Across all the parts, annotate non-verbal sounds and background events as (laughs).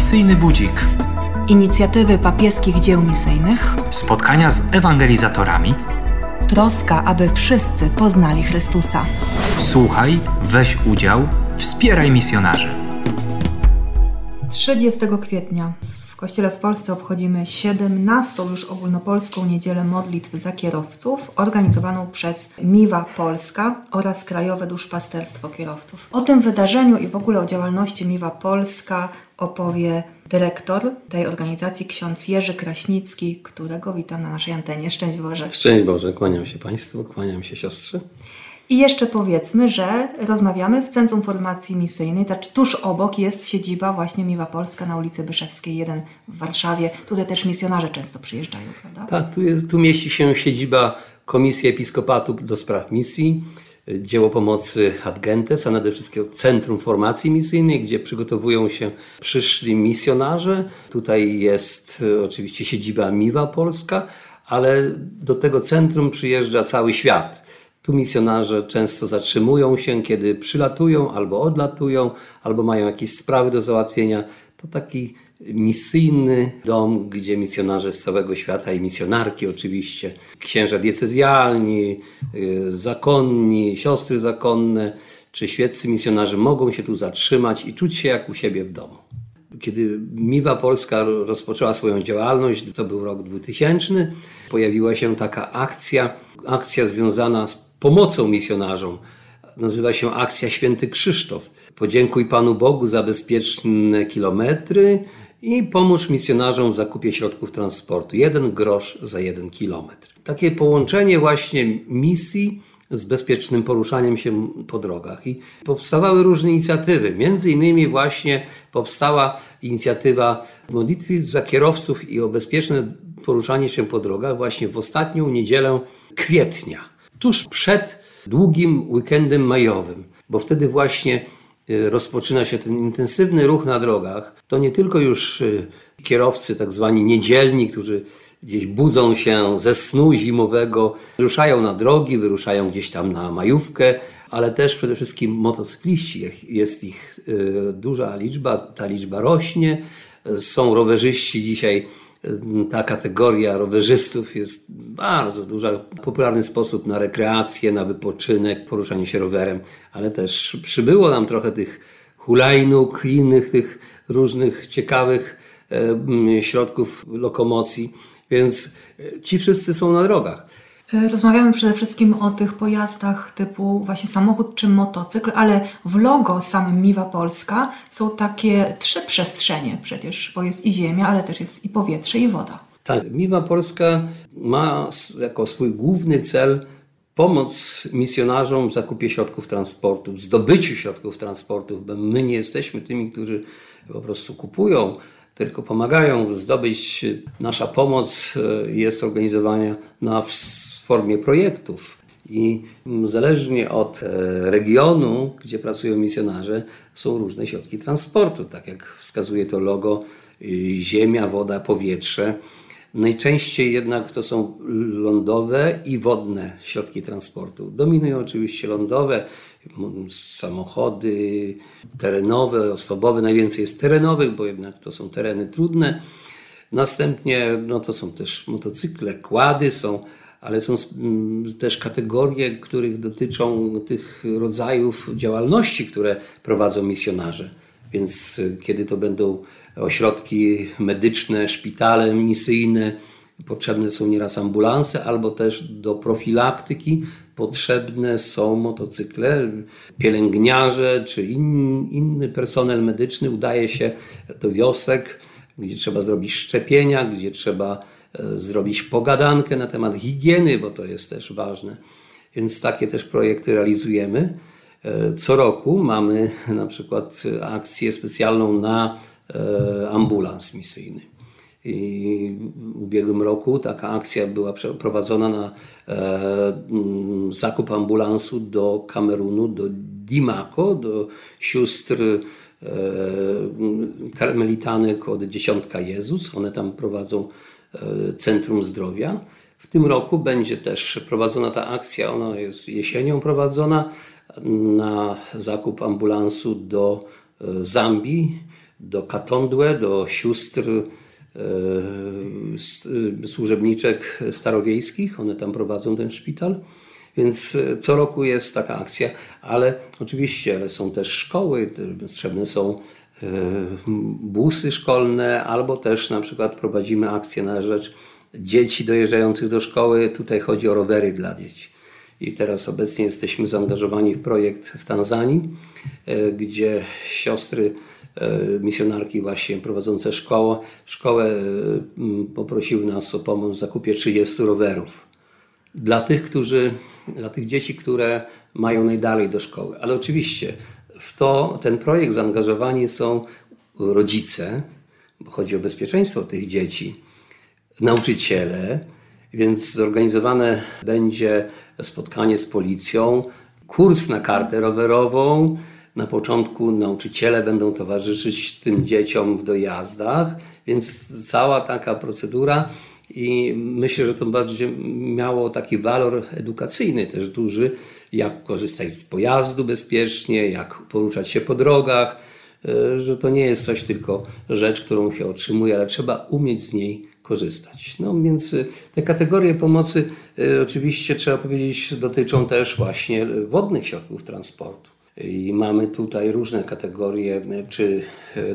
Misyjny Budzik. Inicjatywy papieskich dzieł misyjnych. Spotkania z ewangelizatorami. Troska, aby wszyscy poznali Chrystusa. Słuchaj, weź udział, wspieraj misjonarzy. 30 kwietnia Kościele w Polsce obchodzimy 17 już ogólnopolską niedzielę modlitw za kierowców organizowaną przez Miwa Polska oraz Krajowe Duszpasterstwo Kierowców. O tym wydarzeniu i w ogóle o działalności Miwa Polska opowie dyrektor tej organizacji, ksiądz Jerzy Kraśnicki, którego witam na naszej antenie. Szczęść Boże. Szczęść Boże, kłaniam się Państwu, kłaniam się siostrze. I jeszcze powiedzmy, że rozmawiamy w Centrum Formacji Misyjnej, tak tuż obok jest siedziba właśnie Miwa Polska na ulicy Byszewskiej 1 w Warszawie. Tutaj też misjonarze często przyjeżdżają, prawda? Tak, tu, jest, tu mieści się siedziba Komisji Episkopatu do Spraw Misji, dzieło pomocy Ad Gentes, a nade wszystko Centrum Formacji Misyjnej, gdzie przygotowują się przyszli misjonarze. Tutaj jest e, oczywiście siedziba Miwa Polska, ale do tego centrum przyjeżdża cały świat. Tu misjonarze często zatrzymują się, kiedy przylatują albo odlatują, albo mają jakieś sprawy do załatwienia. To taki misyjny dom, gdzie misjonarze z całego świata i misjonarki oczywiście, księża diecezjalni, y, zakonni, siostry zakonne czy świeccy misjonarze mogą się tu zatrzymać i czuć się jak u siebie w domu. Kiedy Miwa Polska rozpoczęła swoją działalność, to był rok 2000, pojawiła się taka akcja, akcja związana z pomocą misjonarzom. Nazywa się akcja Święty Krzysztof. Podziękuj Panu Bogu za bezpieczne kilometry i pomóż misjonarzom w zakupie środków transportu. Jeden grosz za jeden kilometr. Takie połączenie właśnie misji z bezpiecznym poruszaniem się po drogach. I powstawały różne inicjatywy. Między innymi właśnie powstała inicjatywa modlitwy za kierowców i o bezpieczne poruszanie się po drogach właśnie w ostatnią niedzielę kwietnia, tuż przed długim weekendem majowym, bo wtedy właśnie y, rozpoczyna się ten intensywny ruch na drogach. To nie tylko już y, kierowcy tak zwani niedzielni, którzy gdzieś budzą się ze snu zimowego, wyruszają na drogi, wyruszają gdzieś tam na majówkę, ale też przede wszystkim motocykliści. Jest ich y, duża liczba, ta liczba rośnie. Są rowerzyści dzisiaj. Ta kategoria rowerzystów jest bardzo duża. Popularny sposób na rekreację, na wypoczynek, poruszanie się rowerem, ale też przybyło nam trochę tych hulajnóg i innych tych różnych ciekawych środków lokomocji. Więc e, ci wszyscy są na drogach. E, rozmawiamy przede wszystkim o tych pojazdach typu właśnie samochód czy motocykl, ale w logo samym Miwa Polska są takie trzy przestrzenie przecież, bo jest i ziemia, ale też jest i powietrze i woda. Tak, Miwa Polska ma jako swój główny cel pomoc misjonarzom w zakupie środków transportu, w zdobyciu środków transportu, bo my nie jesteśmy tymi, którzy po prostu kupują tylko pomagają zdobyć. Nasza pomoc e, jest organizowana na, w formie projektów. I zależnie od e, regionu, gdzie pracują misjonarze, są różne środki transportu, tak jak wskazuje to logo ziemia, woda, powietrze. Najczęściej jednak to są lądowe i wodne środki transportu. Dominują oczywiście lądowe, samochody terenowe, osobowe. Najwięcej jest terenowych, bo jednak to są tereny trudne. Następnie no to są też motocykle, kłady są, ale są też kategorie, których dotyczą tych rodzajów działalności, które prowadzą misjonarze. Więc y, kiedy to będą ośrodki medyczne, szpitale misyjne, potrzebne są nieraz ambulanse, albo też do profilaktyki potrzebne są motocykle. Pielęgniarze czy in, inny personel medyczny udaje się do wiosek, gdzie trzeba zrobić szczepienia, gdzie trzeba e, zrobić pogadankę na temat higieny, bo to jest też ważne. Więc takie też projekty realizujemy. E, co roku mamy na przykład akcję specjalną na e, ambulans misyjny. I w ubiegłym roku taka akcja była przeprowadzona na e, zakup ambulansu do Kamerunu, do Dimako, do sióstr e, karmelitanek od Dziesiątka Jezus. One tam prowadzą e, Centrum Zdrowia. W tym roku będzie też prowadzona ta akcja, ona jest jesienią prowadzona na zakup ambulansu do e, Zambii, do Katondłe, do sióstr służebniczek starowiejskich. One tam prowadzą ten szpital. Więc co roku jest taka akcja, ale oczywiście są też szkoły, potrzebne są busy szkolne, albo też na przykład prowadzimy akcję na rzecz dzieci dojeżdżających do szkoły. Tutaj chodzi o rowery dla dzieci. I teraz obecnie jesteśmy zaangażowani w projekt w Tanzanii, e, gdzie siostry e, misjonarki właśnie prowadzące szkołę, szkołę poprosiły nas o pomoc w zakupie 30 rowerów. Dla tych, którzy, dla tych dzieci, które mają najdalej do szkoły. Ale oczywiście w to, ten projekt zaangażowani są rodzice, bo chodzi o bezpieczeństwo tych dzieci, nauczyciele, więc zorganizowane będzie spotkanie z policją, kurs na kartę rowerową. Na początku nauczyciele będą towarzyszyć tym dzieciom w dojazdach, więc cała taka procedura i myślę, że to bardziej miało taki walor edukacyjny też duży, jak korzystać z pojazdu bezpiecznie, jak poruszać się po drogach, e, że to nie jest coś tylko rzecz, którą się otrzymuje, ale trzeba umieć z niej korzystać. No więc e, te kategorie pomocy e, oczywiście trzeba powiedzieć dotyczą też właśnie wodnych środków transportu. I mamy tutaj różne kategorie, czy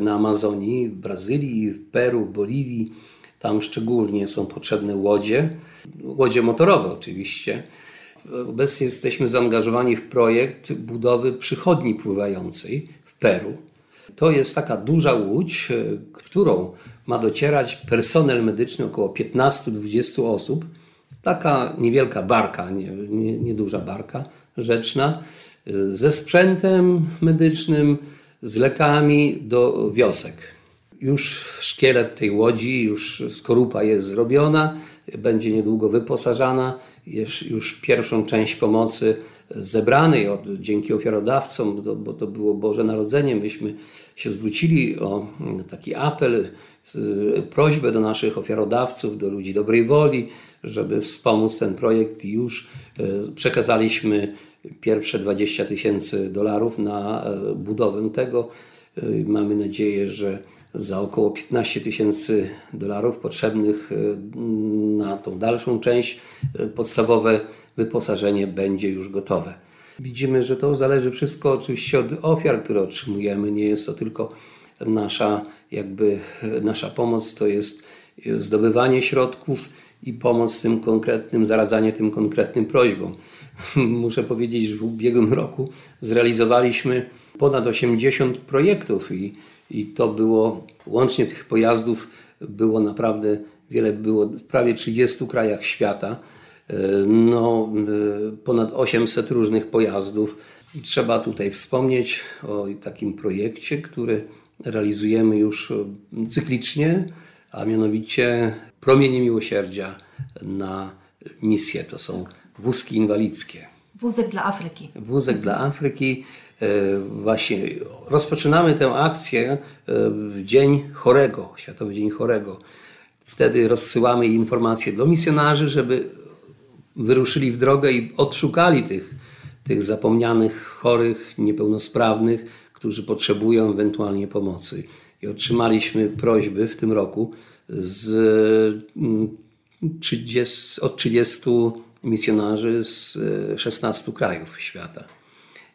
na Amazonii, w Brazylii, w Peru, Boliwii, tam szczególnie są potrzebne łodzie, łodzie motorowe oczywiście. Obecnie jesteśmy zaangażowani w projekt budowy przychodni pływającej w Peru. To jest taka duża łódź, którą ma docierać personel medyczny, około 15-20 osób. Taka niewielka barka, nieduża nie, nie barka rzeczna, ze sprzętem medycznym, z lekami do wiosek. Już szkielet tej łodzi, już skorupa jest zrobiona, będzie niedługo wyposażana. Już pierwszą część pomocy zebranej od, dzięki ofiarodawcom, bo to było Boże Narodzenie, myśmy się zwrócili o taki apel, prośbę do naszych ofiarodawców, do ludzi dobrej woli, żeby wspomóc ten projekt i już e, przekazaliśmy pierwsze 20 tysięcy dolarów na e, budowę tego. E, mamy nadzieję, że za około 15 tysięcy dolarów potrzebnych e, na tą dalszą część. E, podstawowe wyposażenie będzie już gotowe. Widzimy, że to zależy wszystko oczywiście od ofiar, które otrzymujemy. Nie jest to tylko nasza, jakby nasza pomoc, to jest zdobywanie środków i pomoc tym konkretnym, zaradzanie tym konkretnym prośbom. (laughs) Muszę powiedzieć, że w ubiegłym roku zrealizowaliśmy ponad 80 projektów i i to było, łącznie tych pojazdów było naprawdę wiele, było w prawie 30 krajach świata, e, no, e, ponad 800 różnych pojazdów. I trzeba tutaj wspomnieć o takim projekcie, który realizujemy już cyklicznie, a mianowicie Promienie Miłosierdzia na misję. To są wózki inwalidzkie. Wózek dla Afryki. Wózek dla Afryki. E, właśnie rozpoczynamy tę akcję e, w Dzień Chorego, Światowy Dzień Chorego. Wtedy rozsyłamy informacje do misjonarzy, żeby wyruszyli w drogę i odszukali tych, tych zapomnianych chorych, niepełnosprawnych, którzy potrzebują ewentualnie pomocy. I otrzymaliśmy prośby w tym roku z 30, mm, od 30 misjonarzy z 16 e, krajów świata.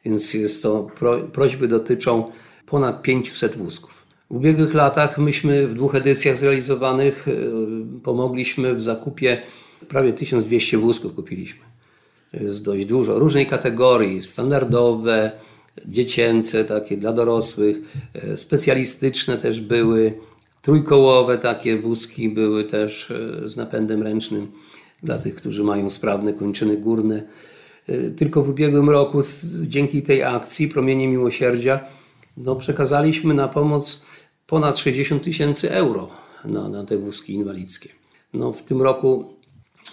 Więc jest to prośby dotyczą ponad 500 wózków. W ubiegłych latach myśmy w dwóch edycjach zrealizowanych e, pomogliśmy w zakupie prawie 1200 wózków kupiliśmy. Jest dość dużo. Różnej kategorii, standardowe, dziecięce, takie dla dorosłych, e, specjalistyczne też były, trójkołowe takie wózki były też e, z napędem ręcznym dla tych, którzy mają sprawne kończyny górne. Y, tylko w ubiegłym roku dzięki tej akcji Promienie Miłosierdzia no, przekazaliśmy na pomoc ponad 60 tysięcy euro na, na te wózki inwalidzkie. No, w tym roku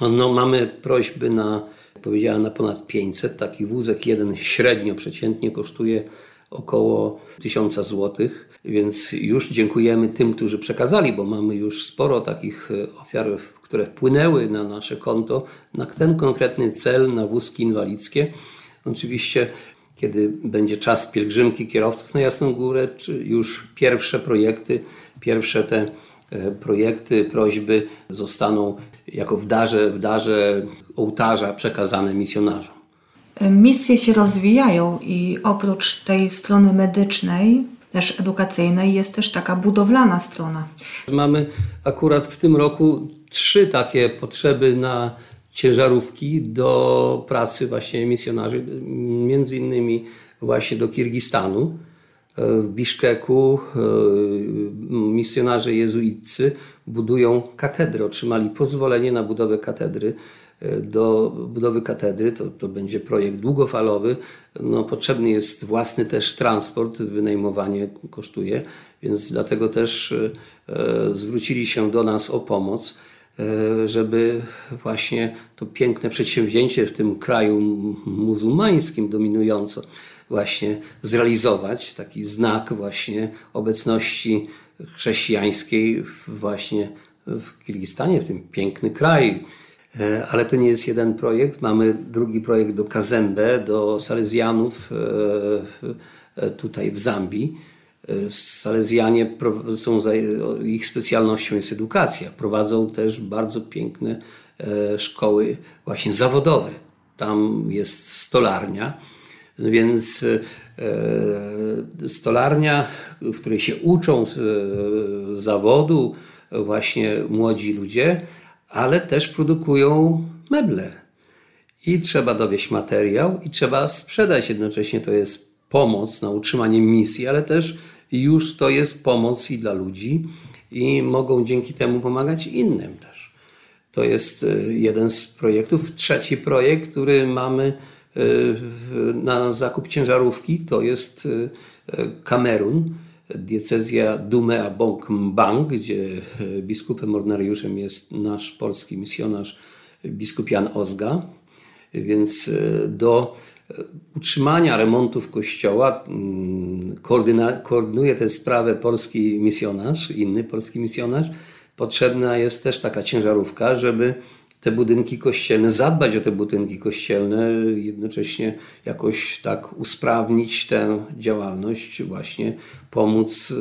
no, mamy prośby na, powiedziałem, na ponad 500. Taki wózek jeden średnio, przeciętnie kosztuje około 1000 zł, więc już dziękujemy tym, którzy przekazali, bo mamy już sporo takich y, ofiar które wpłynęły na nasze konto na ten konkretny cel, na wózki inwalidzkie. Oczywiście kiedy będzie czas pielgrzymki kierowców na Jasną Górę, czy już pierwsze projekty, pierwsze te e, projekty, prośby zostaną jako w darze, w darze ołtarza przekazane misjonarzom. Misje się rozwijają i oprócz tej strony medycznej, też edukacyjnej, jest też taka budowlana strona. Mamy akurat w tym roku trzy takie potrzeby na ciężarówki do pracy właśnie misjonarzy, między innymi właśnie do Kirgistanu. W Biszkeku e, misjonarze jezuiccy budują katedrę, otrzymali pozwolenie na budowę katedry. Do budowy katedry to, to będzie projekt długofalowy. No, potrzebny jest własny też transport, wynajmowanie kosztuje, więc dlatego też e, zwrócili się do nas o pomoc. E, żeby właśnie to piękne przedsięwzięcie w tym kraju muzułmańskim dominująco właśnie zrealizować, taki znak właśnie obecności chrześcijańskiej właśnie w Kirgistanie, w tym piękny kraj. E, ale to nie jest jeden projekt. Mamy drugi projekt do Kazembe, do Salezjanów e, tutaj w Zambii Salezjanie są, ich specjalnością jest edukacja. Prowadzą też bardzo piękne e, szkoły właśnie zawodowe. Tam jest stolarnia, więc e, stolarnia, w której się uczą e, zawodu właśnie młodzi ludzie, ale też produkują meble. I trzeba dowieść materiał i trzeba sprzedać jednocześnie. To jest pomoc na utrzymanie misji, ale też już to jest pomoc i dla ludzi i mogą dzięki temu pomagać innym też. To jest e, jeden z projektów. Trzeci projekt, który mamy e, na zakup ciężarówki, to jest e, Kamerun, diecezja Dumea Bong Mbang, gdzie biskupem ordynariuszem jest nasz polski misjonarz biskup Jan Ozga. Więc do utrzymania remontów kościoła mm, koordynuje tę sprawę polski misjonarz, inny polski misjonarz. Potrzebna jest też taka ciężarówka, żeby te budynki kościelne, zadbać o te budynki kościelne, jednocześnie jakoś tak usprawnić tę działalność, właśnie pomóc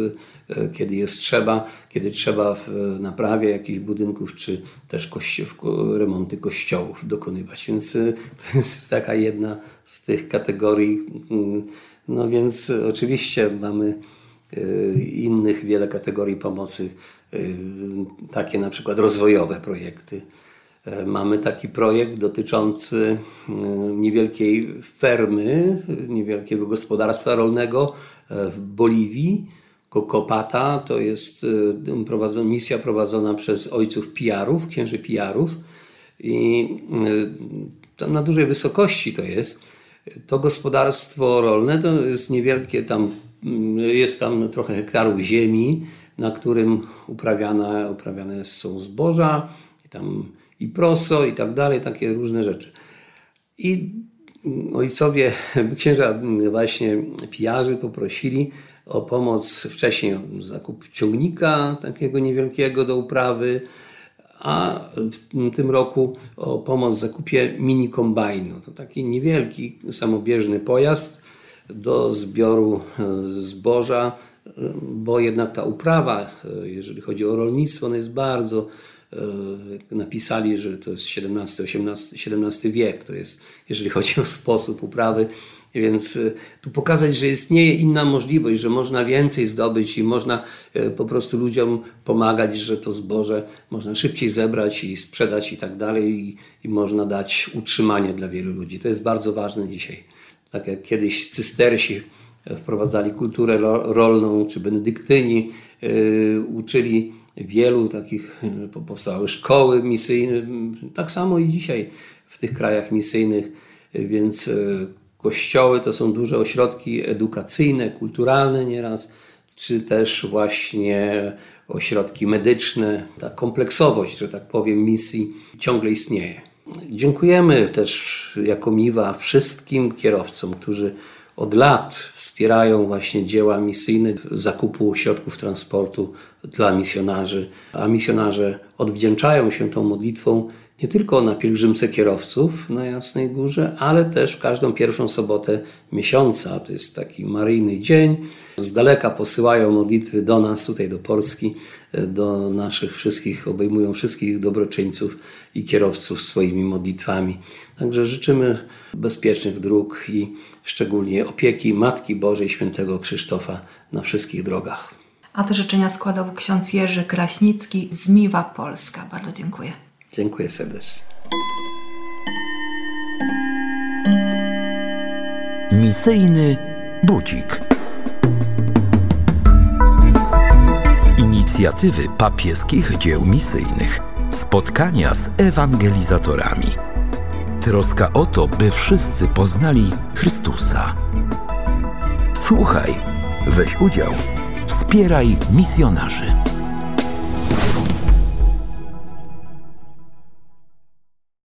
E, kiedy jest trzeba, kiedy trzeba w naprawie jakichś budynków, czy też remonty kościołów dokonywać. Więc e, to jest taka jedna z tych kategorii. Mm, no więc oczywiście mamy e, innych wiele kategorii pomocy, takie na przykład rozwojowe projekty. Mamy taki projekt dotyczący niewielkiej fermy, niewielkiego gospodarstwa rolnego w Boliwii, Kopata to jest misja prowadzona przez ojców Pijarów, księży Pijarów i tam na dużej wysokości to jest. To gospodarstwo rolne to jest niewielkie, tam jest tam trochę hektarów ziemi, na którym uprawiane, uprawiane są zboża, i tam i proso i tak dalej, takie różne rzeczy. I ojcowie, (laughs) księża właśnie pijarzy poprosili, o pomoc wcześniej o zakup ciągnika takiego niewielkiego do uprawy, a w tym roku o pomoc w zakupie mini kombajnu. To taki niewielki, samobieżny pojazd do zbioru zboża, bo jednak ta uprawa, jeżeli chodzi o rolnictwo, ona jest bardzo napisali, że to jest XVII, XVIII, XVII wiek, to jest, jeżeli chodzi o sposób uprawy, więc y, tu pokazać, że istnieje inna możliwość, że można więcej zdobyć i można y, po prostu ludziom pomagać, że to zboże można szybciej zebrać i sprzedać i tak dalej, i, i można dać utrzymanie dla wielu ludzi. To jest bardzo ważne dzisiaj. Tak jak kiedyś cystersi wprowadzali kulturę rolną, czy benedyktyni yy, uczyli wielu takich, powstały szkoły misyjne, tak samo i dzisiaj w tych krajach misyjnych, więc Kościoły to są duże ośrodki edukacyjne, kulturalne nieraz, czy też właśnie ośrodki medyczne. Ta kompleksowość, że tak powiem, misji ciągle istnieje. Dziękujemy też jako Miwa wszystkim kierowcom, którzy od lat wspierają właśnie dzieła misyjne, zakupu środków transportu dla misjonarzy, a misjonarze odwdzięczają się tą modlitwą nie tylko na pielgrzymce kierowców na Jasnej Górze, ale też w każdą pierwszą sobotę miesiąca. To jest taki maryjny dzień. Z daleka posyłają modlitwy do nas, tutaj do Polski, do naszych wszystkich, obejmują wszystkich dobroczyńców i kierowców swoimi modlitwami. Także życzymy bezpiecznych dróg i szczególnie opieki Matki Bożej Świętego Krzysztofa na wszystkich drogach. A te życzenia składał ksiądz Jerzy Kraśnicki z Miwa Polska. Bardzo dziękuję. Dziękuję serdecznie. Misyjny budzik. Inicjatywy papieskich dzieł misyjnych. Spotkania z ewangelizatorami. Troska o to, by wszyscy poznali Chrystusa. Słuchaj, weź udział, wspieraj misjonarzy.